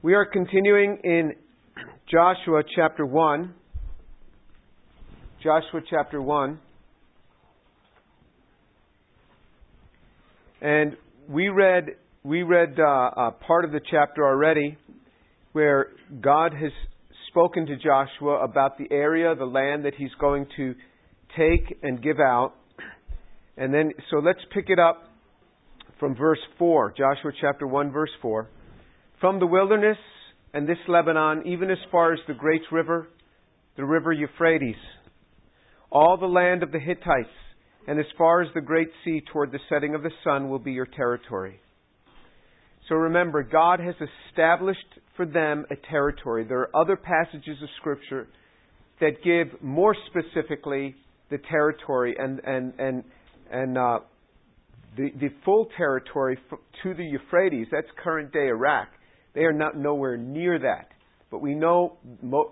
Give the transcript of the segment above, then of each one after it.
We are continuing in Joshua chapter 1. Joshua chapter 1. And we read, we read uh, uh, part of the chapter already where God has spoken to Joshua about the area, the land that he's going to take and give out. And then, so let's pick it up from verse 4, Joshua chapter 1, verse 4. From the wilderness and this Lebanon, even as far as the great river, the river Euphrates, all the land of the Hittites, and as far as the great sea toward the setting of the sun will be your territory. So remember, God has established for them a territory. There are other passages of Scripture that give more specifically the territory and, and, and, and uh, the, the full territory to the Euphrates. That's current day Iraq. They are not nowhere near that. But we know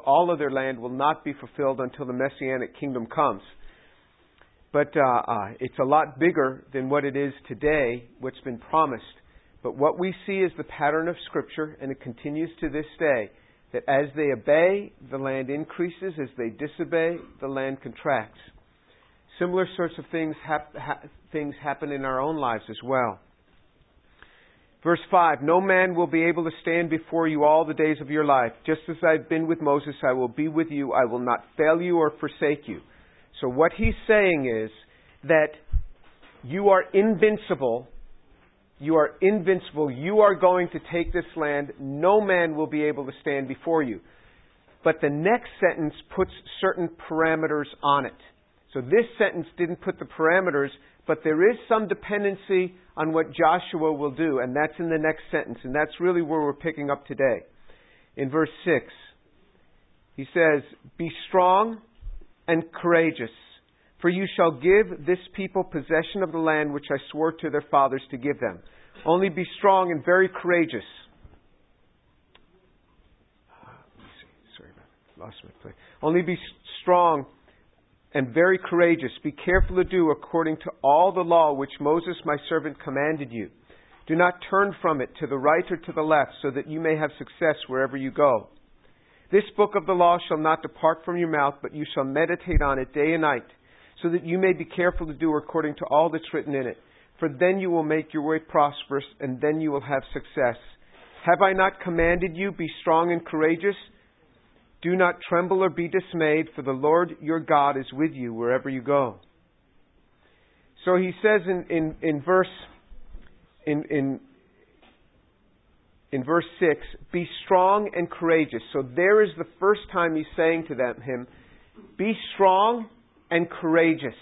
all of their land will not be fulfilled until the Messianic kingdom comes. But uh, uh, it's a lot bigger than what it is today, what's been promised. But what we see is the pattern of Scripture, and it continues to this day, that as they obey, the land increases. As they disobey, the land contracts. Similar sorts of things, hap- ha- things happen in our own lives as well. Verse 5 No man will be able to stand before you all the days of your life. Just as I've been with Moses, I will be with you. I will not fail you or forsake you. So, what he's saying is that you are invincible. You are invincible. You are going to take this land. No man will be able to stand before you. But the next sentence puts certain parameters on it. So this sentence didn't put the parameters, but there is some dependency on what Joshua will do, and that's in the next sentence, and that's really where we're picking up today. In verse 6, he says, Be strong and courageous, for you shall give this people possession of the land which I swore to their fathers to give them. Only be strong and very courageous. Sorry, lost my place. Only be strong and very courageous. Be careful to do according to all the law which Moses my servant commanded you. Do not turn from it to the right or to the left, so that you may have success wherever you go. This book of the law shall not depart from your mouth, but you shall meditate on it day and night, so that you may be careful to do according to all that's written in it. For then you will make your way prosperous, and then you will have success. Have I not commanded you, be strong and courageous? Do not tremble or be dismayed, for the Lord your God is with you wherever you go. So he says in, in, in verse in, in, in verse 6, be strong and courageous. So there is the first time he's saying to them, him, be strong and courageous.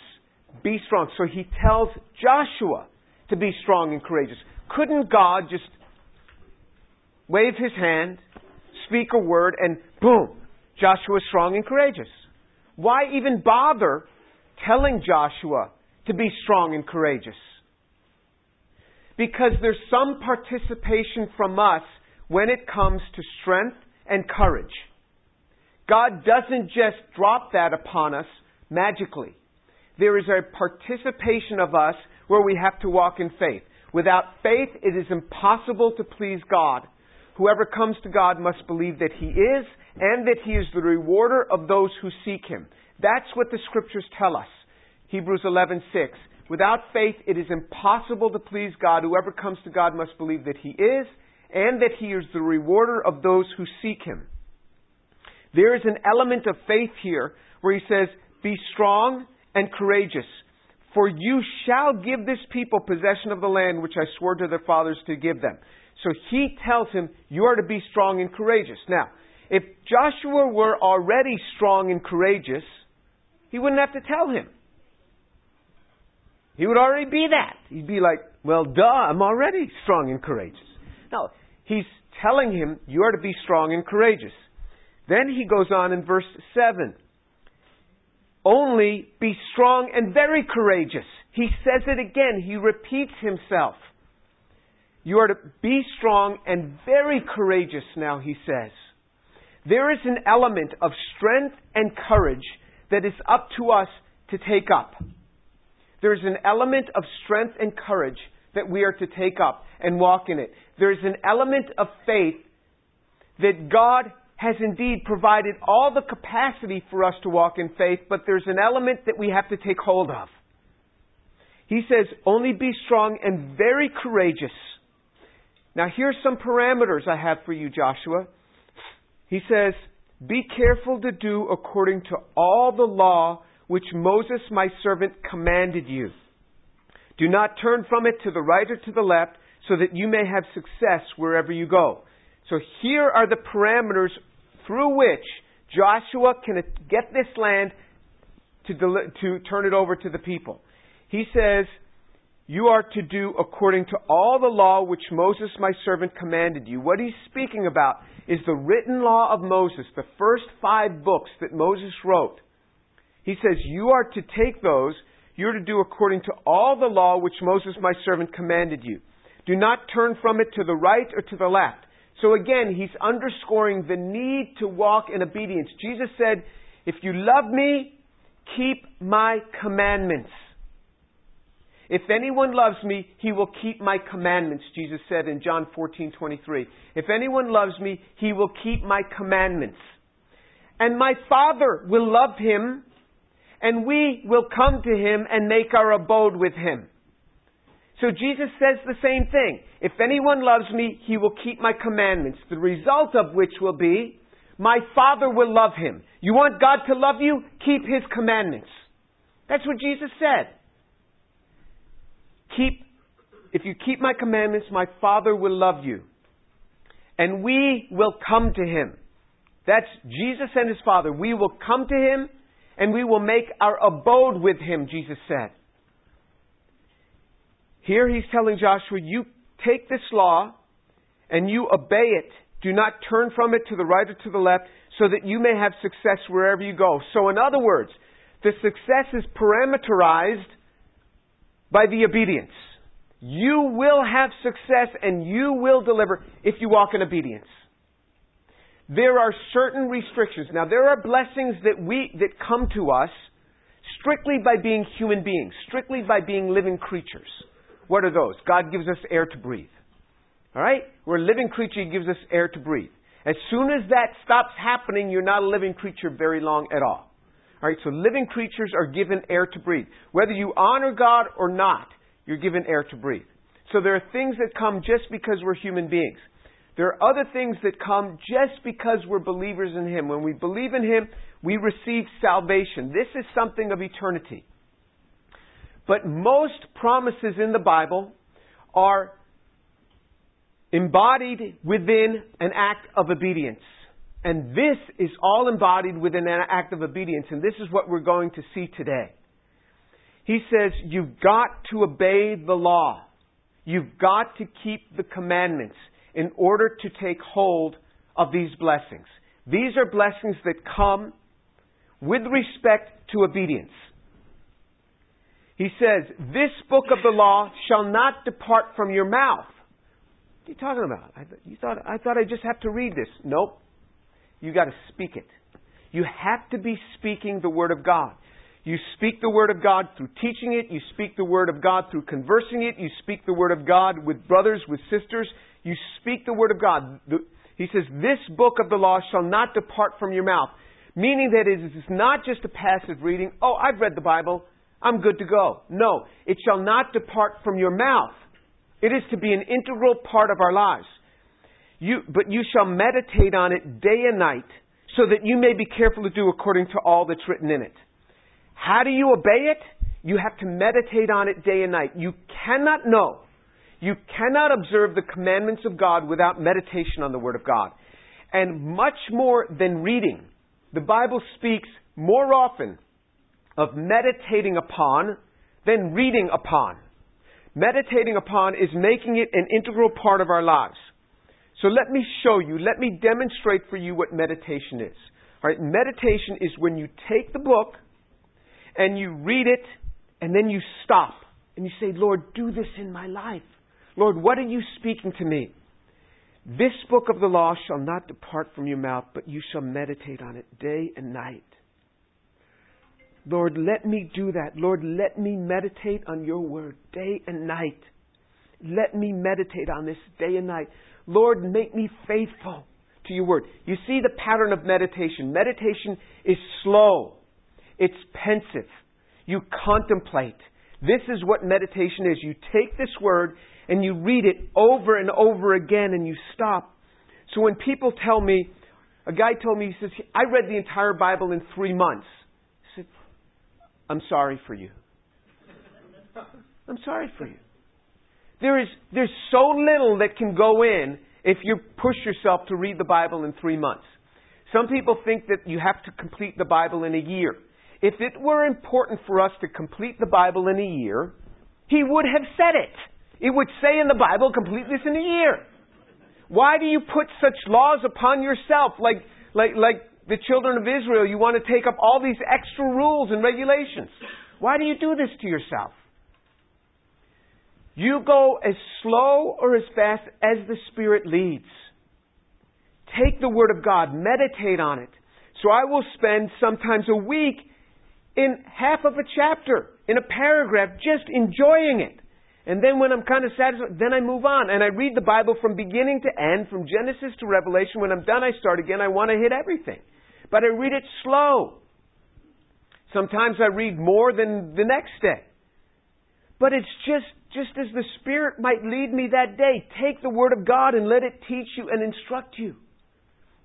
Be strong. So he tells Joshua to be strong and courageous. Couldn't God just wave his hand, speak a word, and boom, Joshua is strong and courageous. Why even bother telling Joshua to be strong and courageous? Because there's some participation from us when it comes to strength and courage. God doesn't just drop that upon us magically. There is a participation of us where we have to walk in faith. Without faith, it is impossible to please God. Whoever comes to God must believe that He is and that He is the rewarder of those who seek Him. That's what the Scriptures tell us. Hebrews 11:6. Without faith, it is impossible to please God. Whoever comes to God must believe that He is and that He is the rewarder of those who seek Him. There is an element of faith here where He says, Be strong and courageous, for you shall give this people possession of the land which I swore to their fathers to give them. So he tells him, You are to be strong and courageous. Now, if Joshua were already strong and courageous, he wouldn't have to tell him. He would already be that. He'd be like, Well, duh, I'm already strong and courageous. No, he's telling him, You are to be strong and courageous. Then he goes on in verse 7 Only be strong and very courageous. He says it again. He repeats himself. You are to be strong and very courageous now, he says. There is an element of strength and courage that is up to us to take up. There is an element of strength and courage that we are to take up and walk in it. There is an element of faith that God has indeed provided all the capacity for us to walk in faith, but there's an element that we have to take hold of. He says, only be strong and very courageous. Now here's some parameters I have for you, Joshua. He says, be careful to do according to all the law which Moses my servant commanded you. Do not turn from it to the right or to the left, so that you may have success wherever you go. So here are the parameters through which Joshua can get this land to, del- to turn it over to the people. He says, You are to do according to all the law which Moses my servant commanded you. What he's speaking about is the written law of Moses, the first five books that Moses wrote. He says, You are to take those, you're to do according to all the law which Moses my servant commanded you. Do not turn from it to the right or to the left. So again, he's underscoring the need to walk in obedience. Jesus said, If you love me, keep my commandments. If anyone loves me, he will keep my commandments, Jesus said in John 14:23. If anyone loves me, he will keep my commandments. And my Father will love him, and we will come to him and make our abode with him. So Jesus says the same thing. If anyone loves me, he will keep my commandments, the result of which will be, my Father will love him. You want God to love you? Keep his commandments. That's what Jesus said. Keep, if you keep my commandments, my Father will love you. And we will come to him. That's Jesus and his Father. We will come to him and we will make our abode with him, Jesus said. Here he's telling Joshua, you take this law and you obey it. Do not turn from it to the right or to the left so that you may have success wherever you go. So in other words, the success is parameterized by the obedience. You will have success and you will deliver if you walk in obedience. There are certain restrictions. Now there are blessings that we, that come to us strictly by being human beings, strictly by being living creatures. What are those? God gives us air to breathe. Alright? We're a living creature, He gives us air to breathe. As soon as that stops happening, you're not a living creature very long at all. Alright, so living creatures are given air to breathe. Whether you honor God or not, you're given air to breathe. So there are things that come just because we're human beings. There are other things that come just because we're believers in Him. When we believe in Him, we receive salvation. This is something of eternity. But most promises in the Bible are embodied within an act of obedience. And this is all embodied within an act of obedience, and this is what we're going to see today. He says, You've got to obey the law. You've got to keep the commandments in order to take hold of these blessings. These are blessings that come with respect to obedience. He says, This book of the law shall not depart from your mouth. What are you talking about? I, you thought, I thought I just have to read this. Nope. You got to speak it. You have to be speaking the Word of God. You speak the Word of God through teaching it. You speak the Word of God through conversing it. You speak the Word of God with brothers, with sisters. You speak the Word of God. He says, This book of the law shall not depart from your mouth. Meaning that it is not just a passive reading. Oh, I've read the Bible. I'm good to go. No, it shall not depart from your mouth. It is to be an integral part of our lives. You, but you shall meditate on it day and night, so that you may be careful to do according to all that's written in it. How do you obey it? You have to meditate on it day and night. You cannot know. You cannot observe the commandments of God without meditation on the Word of God. And much more than reading, the Bible speaks more often of meditating upon than reading upon. Meditating upon is making it an integral part of our lives. So let me show you, let me demonstrate for you what meditation is. All right, meditation is when you take the book and you read it and then you stop and you say, Lord, do this in my life. Lord, what are you speaking to me? This book of the law shall not depart from your mouth, but you shall meditate on it day and night. Lord, let me do that. Lord, let me meditate on your word day and night. Let me meditate on this day and night. Lord, make me faithful to your word. You see the pattern of meditation. Meditation is slow. It's pensive. You contemplate. This is what meditation is. You take this word and you read it over and over again and you stop. So when people tell me, a guy told me, he says, I read the entire Bible in three months. I said, I'm sorry for you. I'm sorry for you. There is, there's so little that can go in if you push yourself to read the Bible in three months. Some people think that you have to complete the Bible in a year. If it were important for us to complete the Bible in a year, he would have said it. It would say in the Bible, complete this in a year. Why do you put such laws upon yourself like, like, like the children of Israel? You want to take up all these extra rules and regulations. Why do you do this to yourself? You go as slow or as fast as the Spirit leads. Take the Word of God, meditate on it. So I will spend sometimes a week in half of a chapter, in a paragraph, just enjoying it. And then when I'm kind of satisfied, then I move on. And I read the Bible from beginning to end, from Genesis to Revelation. When I'm done, I start again. I want to hit everything. But I read it slow. Sometimes I read more than the next day. But it's just, just as the Spirit might lead me that day. Take the Word of God and let it teach you and instruct you.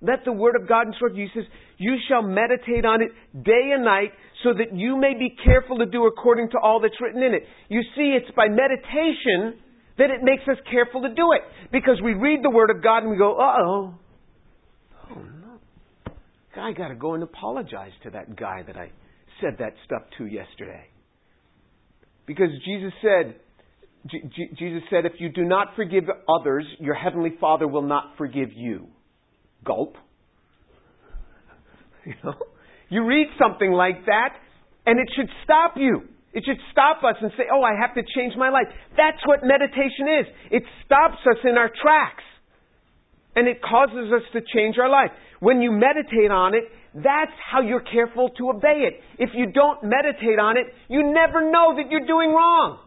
Let the Word of God instruct you. He says, You shall meditate on it day and night so that you may be careful to do according to all that's written in it. You see, it's by meditation that it makes us careful to do it. Because we read the Word of God and we go, uh oh. Oh no. I got to go and apologize to that guy that I said that stuff to yesterday. Because Jesus said, G- Jesus said, if you do not forgive others, your heavenly Father will not forgive you. Gulp. You know? You read something like that, and it should stop you. It should stop us and say, oh, I have to change my life. That's what meditation is. It stops us in our tracks. And it causes us to change our life. When you meditate on it, that's how you're careful to obey it. If you don't meditate on it, you never know that you're doing wrong.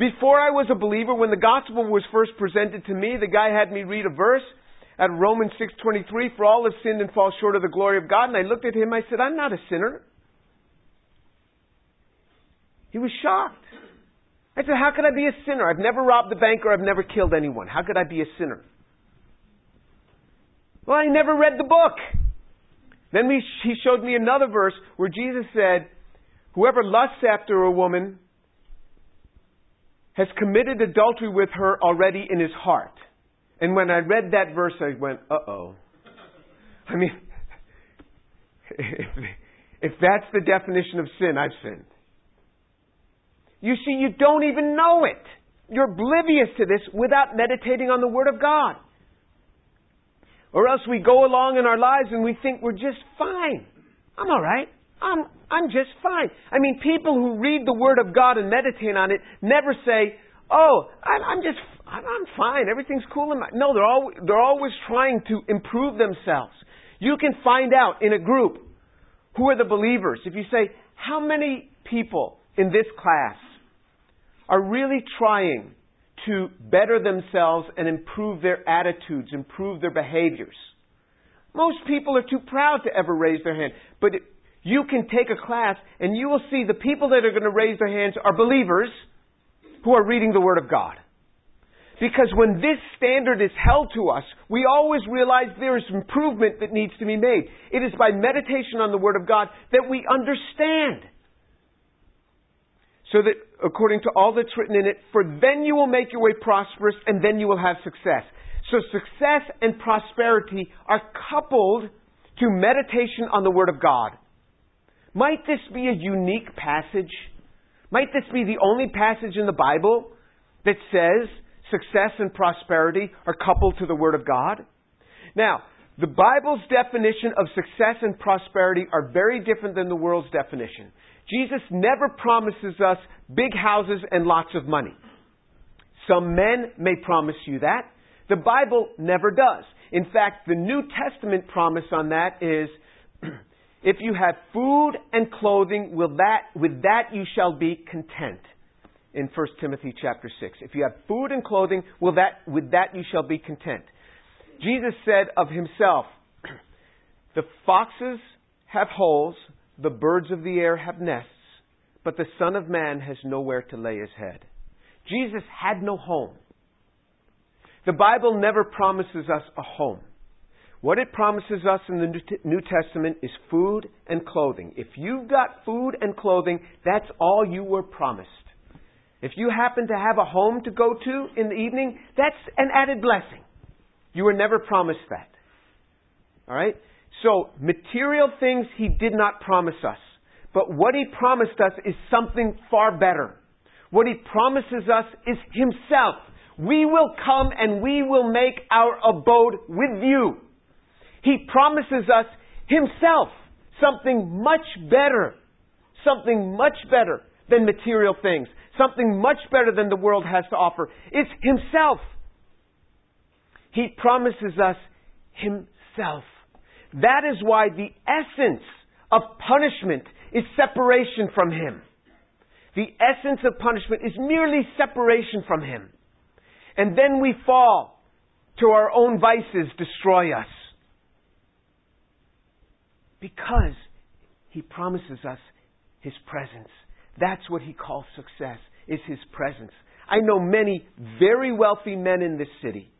Before I was a believer, when the gospel was first presented to me, the guy had me read a verse at Romans 6:23, "For all have sinned and fall short of the glory of God." And I looked at him, I said, "I'm not a sinner." He was shocked. I said, "How could I be a sinner? I've never robbed a bank or I've never killed anyone. How could I be a sinner?" Well, I never read the book. Then he showed me another verse where Jesus said, Whoever lusts after a woman has committed adultery with her already in his heart. And when I read that verse, I went, uh oh. I mean, if, if that's the definition of sin, I've sinned. You see, you don't even know it. You're oblivious to this without meditating on the Word of God. Or else we go along in our lives and we think we're just fine. I'm alright. I'm, I'm just fine. I mean, people who read the Word of God and meditate on it never say, oh, I'm, just, I'm, I'm fine. Everything's cool in my, no, they're, all, they're always trying to improve themselves. You can find out in a group who are the believers. If you say, how many people in this class are really trying to better themselves and improve their attitudes, improve their behaviors. Most people are too proud to ever raise their hand. But you can take a class and you will see the people that are going to raise their hands are believers who are reading the Word of God. Because when this standard is held to us, we always realize there is improvement that needs to be made. It is by meditation on the Word of God that we understand so that according to all that's written in it, for then you will make your way prosperous and then you will have success. So success and prosperity are coupled to meditation on the Word of God. Might this be a unique passage? Might this be the only passage in the Bible that says success and prosperity are coupled to the Word of God? Now, the Bible's definition of success and prosperity are very different than the world's definition. Jesus never promises us big houses and lots of money. Some men may promise you that. The Bible never does. In fact, the New Testament promise on that is if you have food and clothing, will that, with that you shall be content. In 1 Timothy chapter 6. If you have food and clothing, will that, with that you shall be content. Jesus said of himself, The foxes have holes, the birds of the air have nests, but the Son of Man has nowhere to lay his head. Jesus had no home. The Bible never promises us a home. What it promises us in the New Testament is food and clothing. If you've got food and clothing, that's all you were promised. If you happen to have a home to go to in the evening, that's an added blessing. You were never promised that. Alright? So, material things He did not promise us. But what He promised us is something far better. What He promises us is Himself. We will come and we will make our abode with you. He promises us Himself something much better. Something much better than material things. Something much better than the world has to offer. It's Himself. He promises us Himself. That is why the essence of punishment is separation from Him. The essence of punishment is merely separation from Him. And then we fall to our own vices destroy us. Because He promises us His presence. That's what He calls success, is His presence. I know many very wealthy men in this city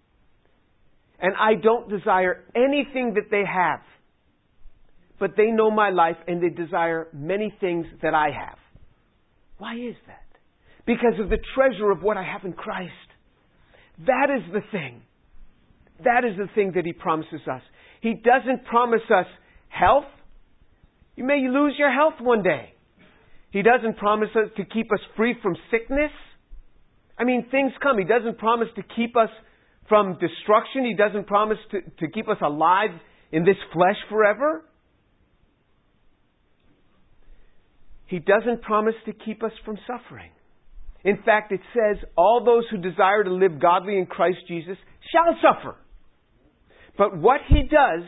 and I don't desire anything that they have. But they know my life and they desire many things that I have. Why is that? Because of the treasure of what I have in Christ. That is the thing. That is the thing that He promises us. He doesn't promise us health. You may lose your health one day. He doesn't promise us to keep us free from sickness. I mean, things come. He doesn't promise to keep us from destruction. He doesn't promise to, to keep us alive in this flesh forever. He doesn't promise to keep us from suffering. In fact, it says, all those who desire to live godly in Christ Jesus shall suffer. But what he does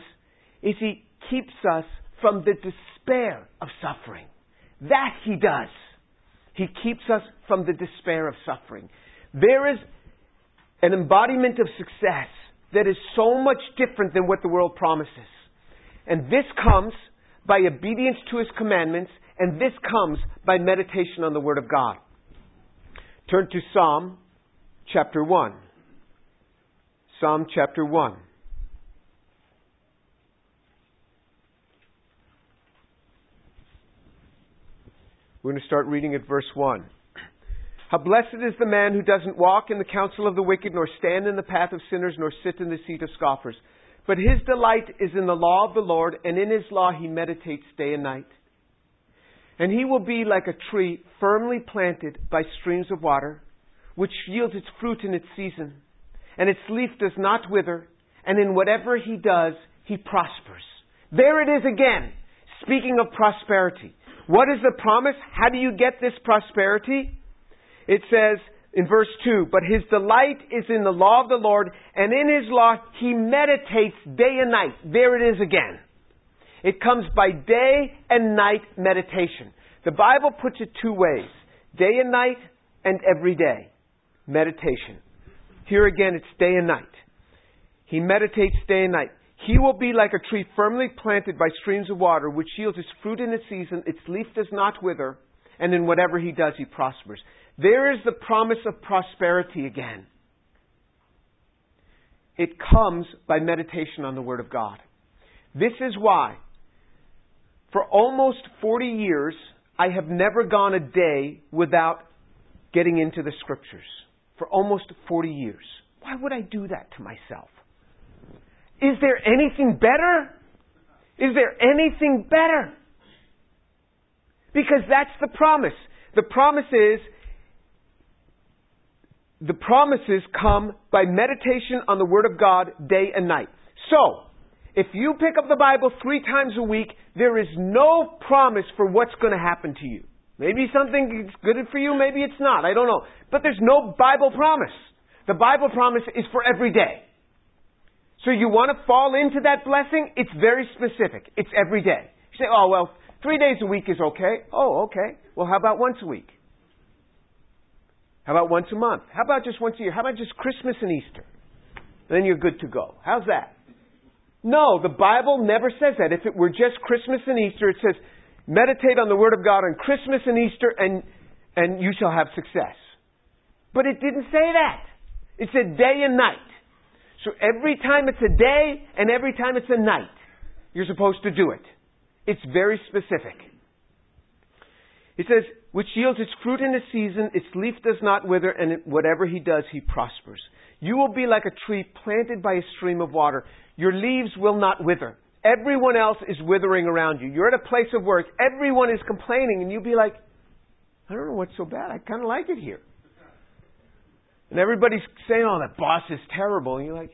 is he keeps us from the despair of suffering. That he does. He keeps us from the despair of suffering. There is an embodiment of success that is so much different than what the world promises. And this comes by obedience to His commandments, and this comes by meditation on the Word of God. Turn to Psalm chapter 1. Psalm chapter 1. We're going to start reading at verse 1. How blessed is the man who doesn't walk in the counsel of the wicked, nor stand in the path of sinners, nor sit in the seat of scoffers. But his delight is in the law of the Lord, and in his law he meditates day and night. And he will be like a tree firmly planted by streams of water, which yields its fruit in its season, and its leaf does not wither, and in whatever he does, he prospers. There it is again, speaking of prosperity. What is the promise? How do you get this prosperity? It says in verse 2, But his delight is in the law of the Lord, and in his law he meditates day and night. There it is again. It comes by day and night meditation. The Bible puts it two ways day and night, and every day. Meditation. Here again, it's day and night. He meditates day and night. He will be like a tree firmly planted by streams of water, which yields its fruit in its season, its leaf does not wither, and in whatever he does, he prospers. There is the promise of prosperity again. It comes by meditation on the Word of God. This is why, for almost 40 years, I have never gone a day without getting into the Scriptures. For almost 40 years. Why would I do that to myself? Is there anything better? Is there anything better? Because that's the promise. The promise is the promises come by meditation on the Word of God day and night. So, if you pick up the Bible three times a week, there is no promise for what's going to happen to you. Maybe something is good for you, maybe it's not. I don't know. But there's no Bible promise. The Bible promise is for every day. So you want to fall into that blessing? It's very specific. It's every day. You say, oh, well, three days a week is okay. Oh, okay. Well, how about once a week? How about once a month? How about just once a year? How about just Christmas and Easter? then you're good to go. How's that? No, the Bible never says that. If it were just Christmas and Easter, it says, meditate on the Word of God on Christmas and Easter and, and you shall have success. But it didn't say that. It said day and night. So every time it's a day and every time it's a night, you're supposed to do it. It's very specific. It says, which yields its fruit in its season, its leaf does not wither, and whatever he does, he prospers. You will be like a tree planted by a stream of water. Your leaves will not wither. Everyone else is withering around you. You're at a place of work. Everyone is complaining, and you'll be like, I don't know what's so bad. I kind of like it here. And everybody's saying, oh, that boss is terrible. And you're like,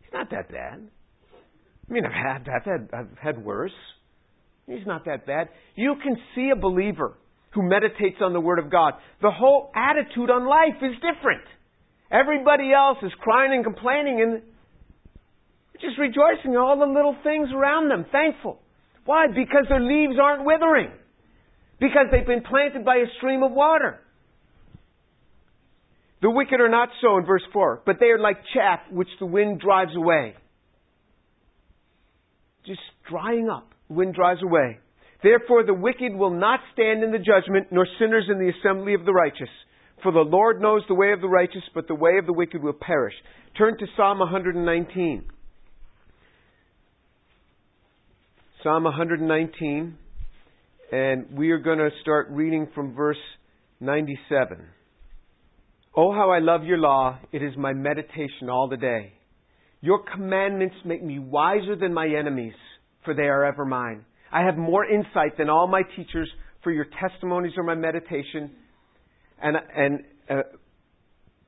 he's not that bad. I mean, I've had, I've I've had worse. He's not that bad. You can see a believer who meditates on the Word of God. The whole attitude on life is different. Everybody else is crying and complaining and just rejoicing in all the little things around them, thankful. Why? Because their leaves aren't withering. Because they've been planted by a stream of water. The wicked are not so in verse 4, but they are like chaff which the wind drives away. Just drying up. Wind drives away. Therefore the wicked will not stand in the judgment, nor sinners in the assembly of the righteous. For the Lord knows the way of the righteous, but the way of the wicked will perish. Turn to Psalm 119. Psalm 119, and we are going to start reading from verse 97. Oh, how I love your law. It is my meditation all the day. Your commandments make me wiser than my enemies, for they are ever mine. I have more insight than all my teachers, for your testimonies are my meditation and and uh,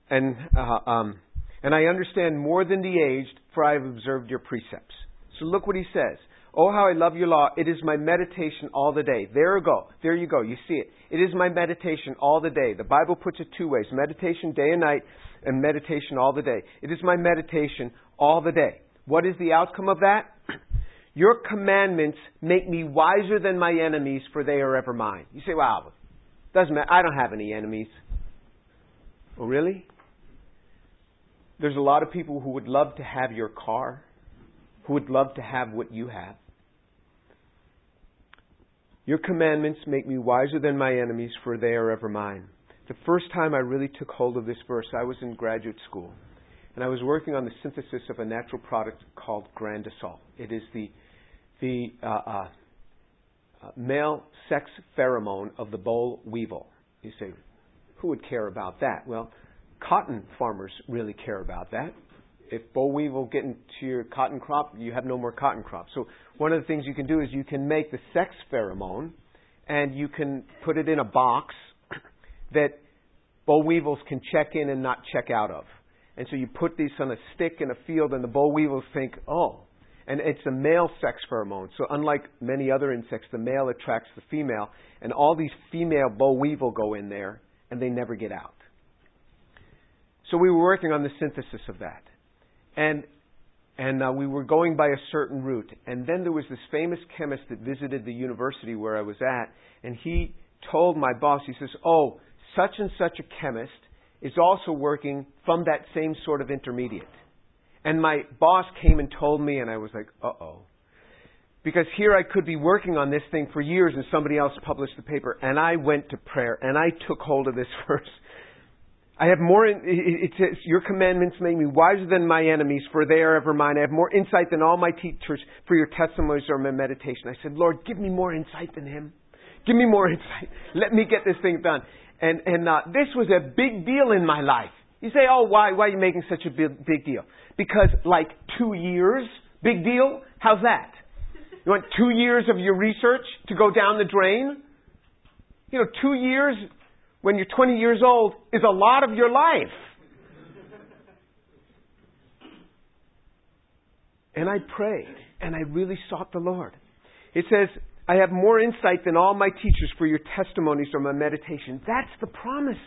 and uh, um, and I understand more than the aged, for I have observed your precepts. So look what he says. Oh, how I love your law. It is my meditation all the day. There you go. There you go. You see it. It is my meditation all the day. The Bible puts it two ways meditation day and night, and meditation all the day. It is my meditation all the day. What is the outcome of that? Your commandments make me wiser than my enemies, for they are ever mine. You say, wow, doesn't matter. I don't have any enemies. Oh, really? There's a lot of people who would love to have your car, who would love to have what you have. Your commandments make me wiser than my enemies, for they are ever mine. The first time I really took hold of this verse, I was in graduate school. And I was working on the synthesis of a natural product called Grandisol. It is the, the uh, uh, uh, male sex pheromone of the boll weevil. You say, who would care about that? Well, cotton farmers really care about that. If boll weevil get into your cotton crop, you have no more cotton crop. So one of the things you can do is you can make the sex pheromone and you can put it in a box that boll weevils can check in and not check out of. And so you put these on a stick in a field and the boll weevils think, oh, and it's a male sex pheromone. So unlike many other insects, the male attracts the female, and all these female boll weevil go in there, and they never get out. So we were working on the synthesis of that, and and uh, we were going by a certain route. And then there was this famous chemist that visited the university where I was at, and he told my boss, he says, "Oh, such and such a chemist is also working from that same sort of intermediate." And my boss came and told me, and I was like, uh oh. Because here I could be working on this thing for years and somebody else published the paper. And I went to prayer and I took hold of this verse. I have more, it says, your commandments make me wiser than my enemies, for they are ever mine. I have more insight than all my teachers, for your testimonies are my meditation. I said, Lord, give me more insight than him. Give me more insight. Let me get this thing done. And, and uh, this was a big deal in my life. You say, oh, why, why are you making such a big, big deal? Because, like, two years, big deal? How's that? You want two years of your research to go down the drain? You know, two years when you're 20 years old is a lot of your life. And I prayed, and I really sought the Lord. It says, I have more insight than all my teachers for your testimonies or my meditation. That's the promise.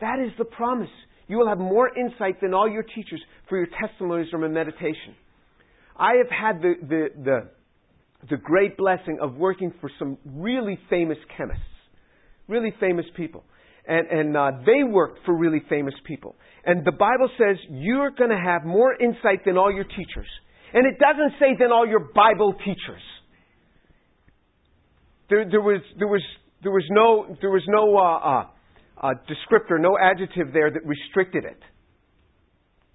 That is the promise. You will have more insight than all your teachers for your testimonies from a meditation. I have had the, the, the, the great blessing of working for some really famous chemists, really famous people. and, and uh, they worked for really famous people. And the Bible says you're going to have more insight than all your teachers. And it doesn't say than all your Bible teachers. There, there was, there was, there was no, there was no uh, uh, uh, descriptor, no adjective there that restricted it.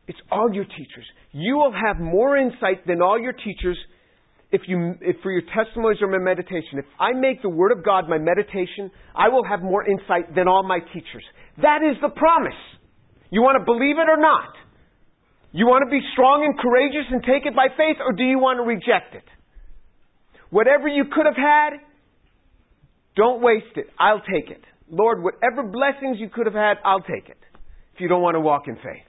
It's all your teachers. You will have more insight than all your teachers if you, if for your testimonies or my meditation. If I make the Word of God my meditation, I will have more insight than all my teachers. That is the promise. You want to believe it or not? You want to be strong and courageous and take it by faith, or do you want to reject it? Whatever you could have had, don't waste it. I'll take it. Lord, whatever blessings you could have had, I'll take it. If you don't want to walk in faith.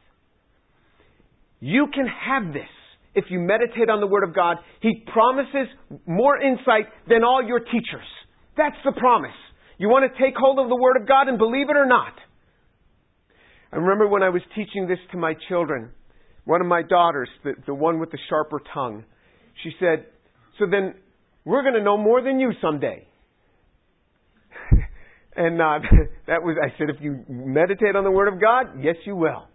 You can have this if you meditate on the Word of God. He promises more insight than all your teachers. That's the promise. You want to take hold of the Word of God and believe it or not. I remember when I was teaching this to my children, one of my daughters, the, the one with the sharper tongue, she said, So then we're going to know more than you someday. and uh, that was, I said, if you meditate on the Word of God, yes, you will.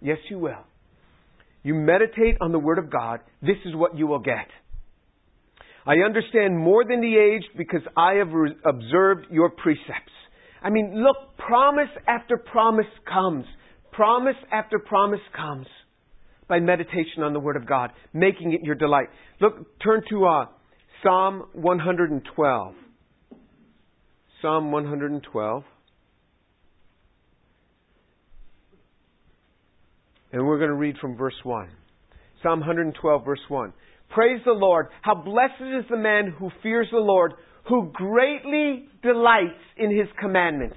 Yes, you will. You meditate on the Word of God, this is what you will get. I understand more than the aged because I have re- observed your precepts. I mean, look, promise after promise comes. Promise after promise comes by meditation on the Word of God, making it your delight. Look, turn to uh, Psalm 112. Psalm 112. And we're going to read from verse 1. Psalm 112, verse 1. Praise the Lord. How blessed is the man who fears the Lord, who greatly delights in his commandments.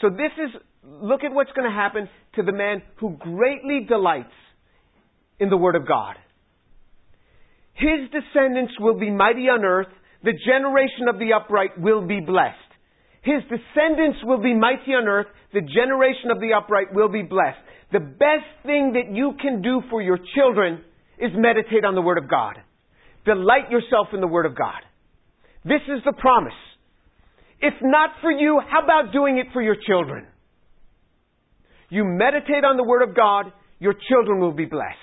So this is, look at what's going to happen to the man who greatly delights in the Word of God. His descendants will be mighty on earth. The generation of the upright will be blessed. His descendants will be mighty on earth. The generation of the upright will be blessed. The best thing that you can do for your children is meditate on the Word of God. Delight yourself in the Word of God. This is the promise. If not for you, how about doing it for your children? You meditate on the Word of God, your children will be blessed.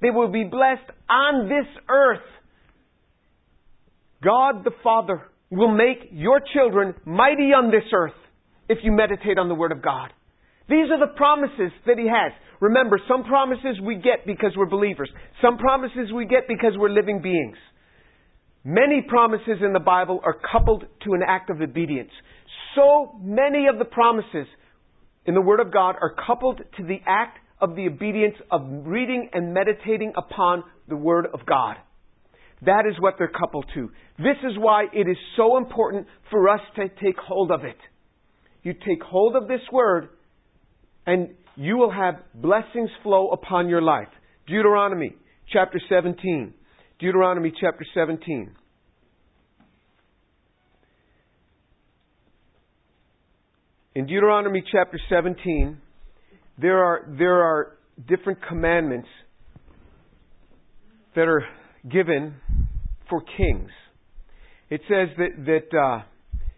They will be blessed on this earth. God the Father will make your children mighty on this earth if you meditate on the Word of God. These are the promises that He has. Remember, some promises we get because we're believers. Some promises we get because we're living beings. Many promises in the Bible are coupled to an act of obedience. So many of the promises in the Word of God are coupled to the act of the obedience of reading and meditating upon the Word of God. That is what they're coupled to. This is why it is so important for us to take hold of it. You take hold of this Word and you will have blessings flow upon your life. Deuteronomy chapter 17. Deuteronomy chapter 17. In Deuteronomy chapter 17, there are, there are different commandments that are given for kings. It says that, that uh,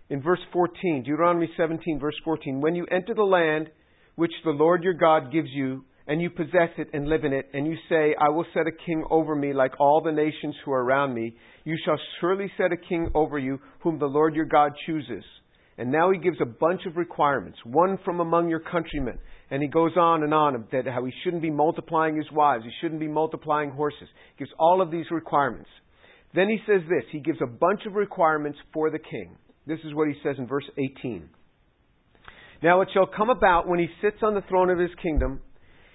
in verse 14, Deuteronomy 17, verse 14, when you enter the land which the Lord your God gives you, and you possess it and live in it, and you say, I will set a king over me like all the nations who are around me, you shall surely set a king over you whom the Lord your God chooses. And now he gives a bunch of requirements, one from among your countrymen. And he goes on and on that how he shouldn't be multiplying his wives, he shouldn't be multiplying horses. He gives all of these requirements. Then he says this, he gives a bunch of requirements for the king. This is what he says in verse 18. Now it shall come about when he sits on the throne of his kingdom,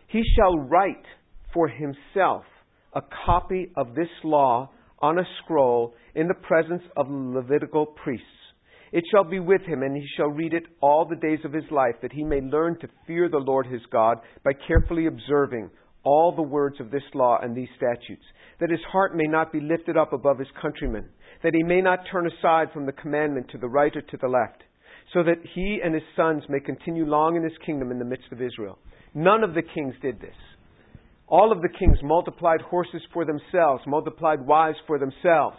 he shall write for himself a copy of this law on a scroll in the presence of Levitical priests. It shall be with him, and he shall read it all the days of his life, that he may learn to fear the Lord his God by carefully observing all the words of this law and these statutes, that his heart may not be lifted up above his countrymen, that he may not turn aside from the commandment to the right or to the left so that he and his sons may continue long in his kingdom in the midst of Israel. None of the kings did this. All of the kings multiplied horses for themselves, multiplied wives for themselves.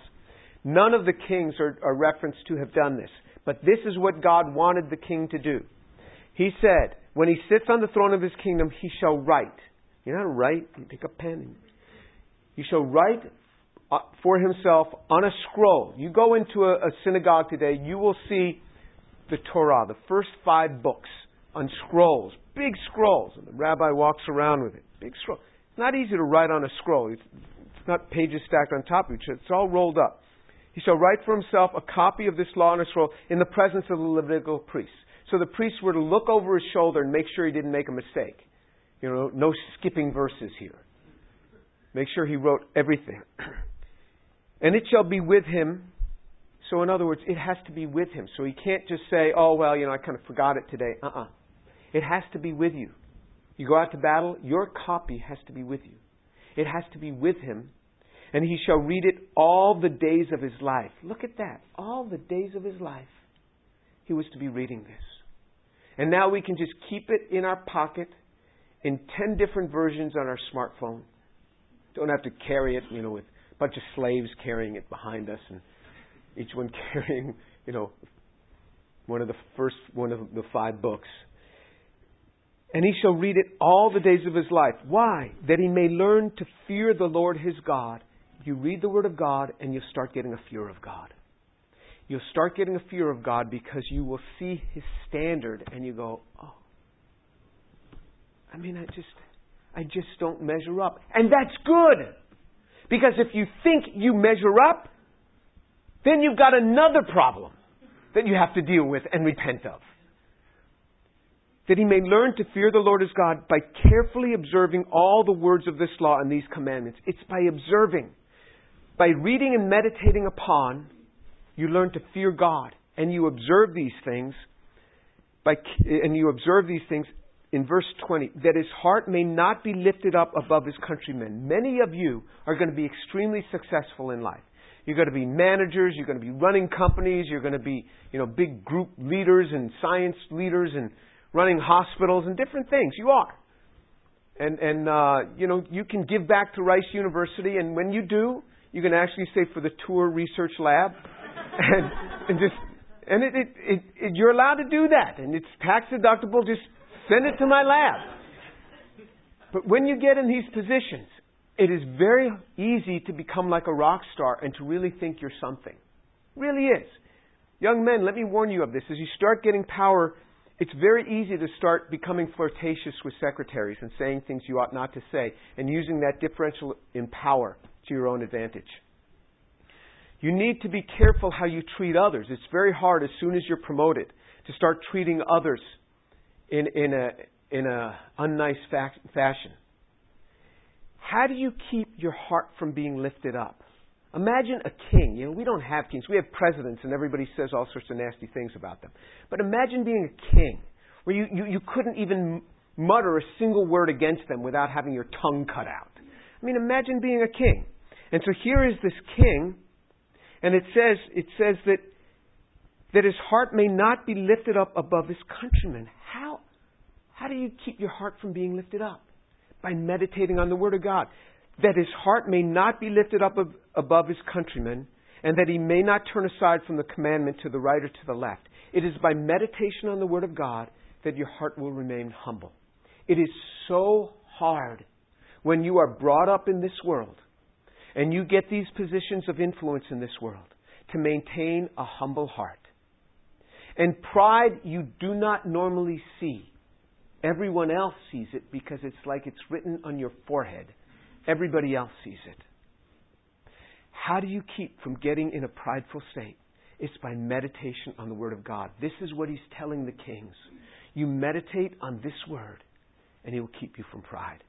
None of the kings are, are referenced to have done this. But this is what God wanted the king to do. He said, when he sits on the throne of his kingdom, he shall write. You know how to write? You take a pen. And he shall write uh, for himself on a scroll. You go into a, a synagogue today, you will see the Torah, the first five books on scrolls, big scrolls, and the rabbi walks around with it. Big scroll. It's not easy to write on a scroll. It's, it's not pages stacked on top of each other. It's all rolled up. He shall write for himself a copy of this law on a scroll in the presence of the Levitical priests. So the priests were to look over his shoulder and make sure he didn't make a mistake. You know, no skipping verses here. Make sure he wrote everything. and it shall be with him. So, in other words, it has to be with him. So he can't just say, oh, well, you know, I kind of forgot it today. Uh uh-uh. uh It has to be with you. You go out to battle, your copy has to be with you. It has to be with him. And he shall read it all the days of his life. Look at that. All the days of his life. He was to be reading this. And now we can just keep it in our pocket in 10 different versions on our smartphone. Don't have to carry it, you know, with a bunch of slaves carrying it behind us and each one carrying, you know, one of the first one of the five books. And he shall read it all the days of his life. Why? That he may learn to fear the Lord his God. You read the word of God and you'll start getting a fear of God. You'll start getting a fear of God because you will see his standard and you go, oh, I mean, I just, I just don't measure up. And that's good. Because if you think you measure up, then you've got another problem that you have to deal with and repent of. That he may learn to fear the Lord his God by carefully observing all the words of this law and these commandments. It's by observing, by reading and meditating upon, you learn to fear God. And you observe these things, by, and you observe these things in verse 20, that his heart may not be lifted up above his countrymen. Many of you are going to be extremely successful in life. You're going to be managers, you're going to be running companies, you're going to be, you know, big group leaders and science leaders and running hospitals and different things. You are. And, and uh, you know, you can give back to Rice University, and when you do, you can actually say for the Tour Research Lab, and, and just, and it, it, it, it, you're allowed to do that, and it's tax deductible. Just Send it to my lab. But when you get in these positions, it is very easy to become like a rock star and to really think you're something. It really is. Young men, let me warn you of this. As you start getting power, it's very easy to start becoming flirtatious with secretaries and saying things you ought not to say and using that differential in power to your own advantage. You need to be careful how you treat others. It's very hard as soon as you're promoted to start treating others in, in a in a unnice fa- fashion. How do you keep your heart from being lifted up? Imagine a king. You know, we don't have kings. We have presidents, and everybody says all sorts of nasty things about them. But imagine being a king, where you, you, you couldn't even mutter a single word against them without having your tongue cut out. I mean, imagine being a king. And so here is this king, and it says it says that that his heart may not be lifted up above his countrymen. How, how do you keep your heart from being lifted up? By meditating on the Word of God. That his heart may not be lifted up above his countrymen, and that he may not turn aside from the commandment to the right or to the left. It is by meditation on the Word of God that your heart will remain humble. It is so hard when you are brought up in this world and you get these positions of influence in this world to maintain a humble heart. And pride you do not normally see. Everyone else sees it because it's like it's written on your forehead. Everybody else sees it. How do you keep from getting in a prideful state? It's by meditation on the Word of God. This is what He's telling the kings. You meditate on this Word, and He will keep you from pride.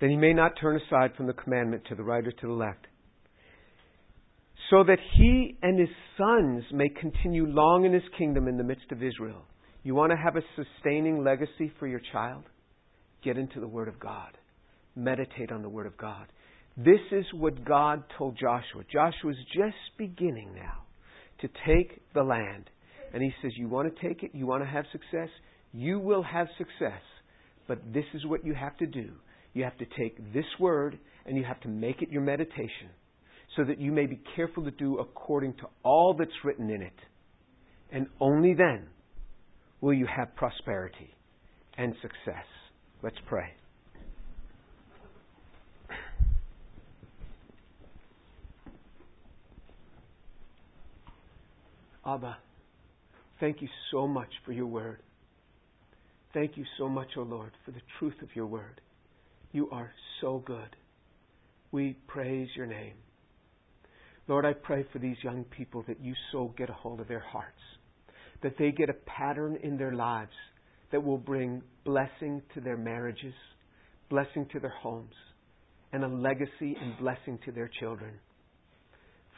Then He may not turn aside from the commandment to the right or to the left so that he and his sons may continue long in his kingdom in the midst of Israel. You want to have a sustaining legacy for your child? Get into the Word of God. Meditate on the Word of God. This is what God told Joshua. Joshua's just beginning now to take the land. And he says, You want to take it? You want to have success? You will have success. But this is what you have to do. You have to take this word and you have to make it your meditation so that you may be careful to do according to all that's written in it. And only then will you have prosperity and success. Let's pray. Abba, thank you so much for your word. Thank you so much, O oh Lord, for the truth of your word. You are so good. We praise your name. Lord, I pray for these young people that you so get a hold of their hearts, that they get a pattern in their lives that will bring blessing to their marriages, blessing to their homes, and a legacy and blessing to their children.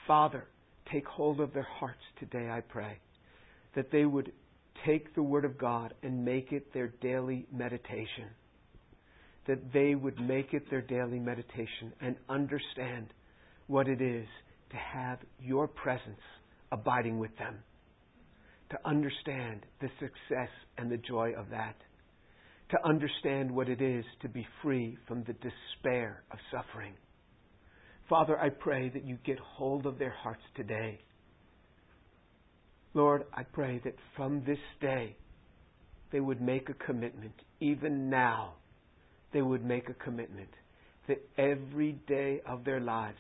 Father, take hold of their hearts today, I pray, that they would take the Word of God and make it their daily meditation. That they would make it their daily meditation and understand what it is to have your presence abiding with them. To understand the success and the joy of that. To understand what it is to be free from the despair of suffering. Father, I pray that you get hold of their hearts today Lord, I pray that from this day they would make a commitment, even now, they would make a commitment that every day of their lives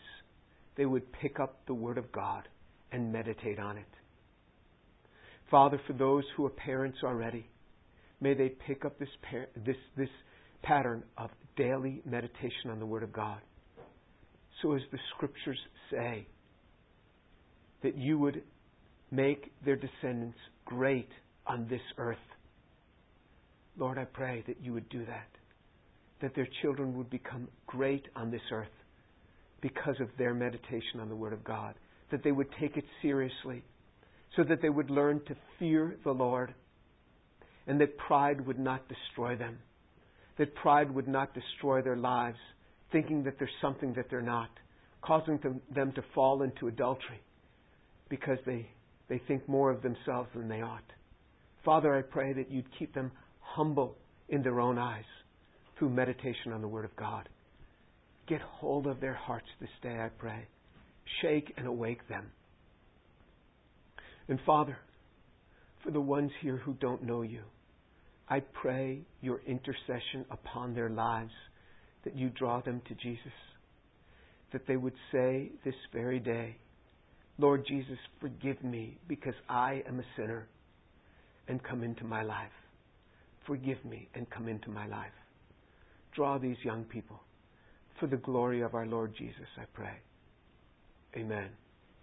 they would pick up the Word of God and meditate on it. Father, for those who are parents already, may they pick up this, par- this, this pattern of daily meditation on the Word of God. So, as the Scriptures say, that you would make their descendants great on this earth. Lord, I pray that you would do that, that their children would become great on this earth because of their meditation on the Word of God, that they would take it seriously, so that they would learn to fear the Lord, and that pride would not destroy them, that pride would not destroy their lives, thinking that there's something that they're not, causing them to fall into adultery because they they think more of themselves than they ought. Father, I pray that you'd keep them humble in their own eyes through meditation on the Word of God. Get hold of their hearts this day, I pray. Shake and awake them. And Father, for the ones here who don't know you, I pray your intercession upon their lives, that you draw them to Jesus, that they would say this very day, Lord Jesus, forgive me because I am a sinner and come into my life. Forgive me and come into my life. Draw these young people for the glory of our Lord Jesus, I pray. Amen.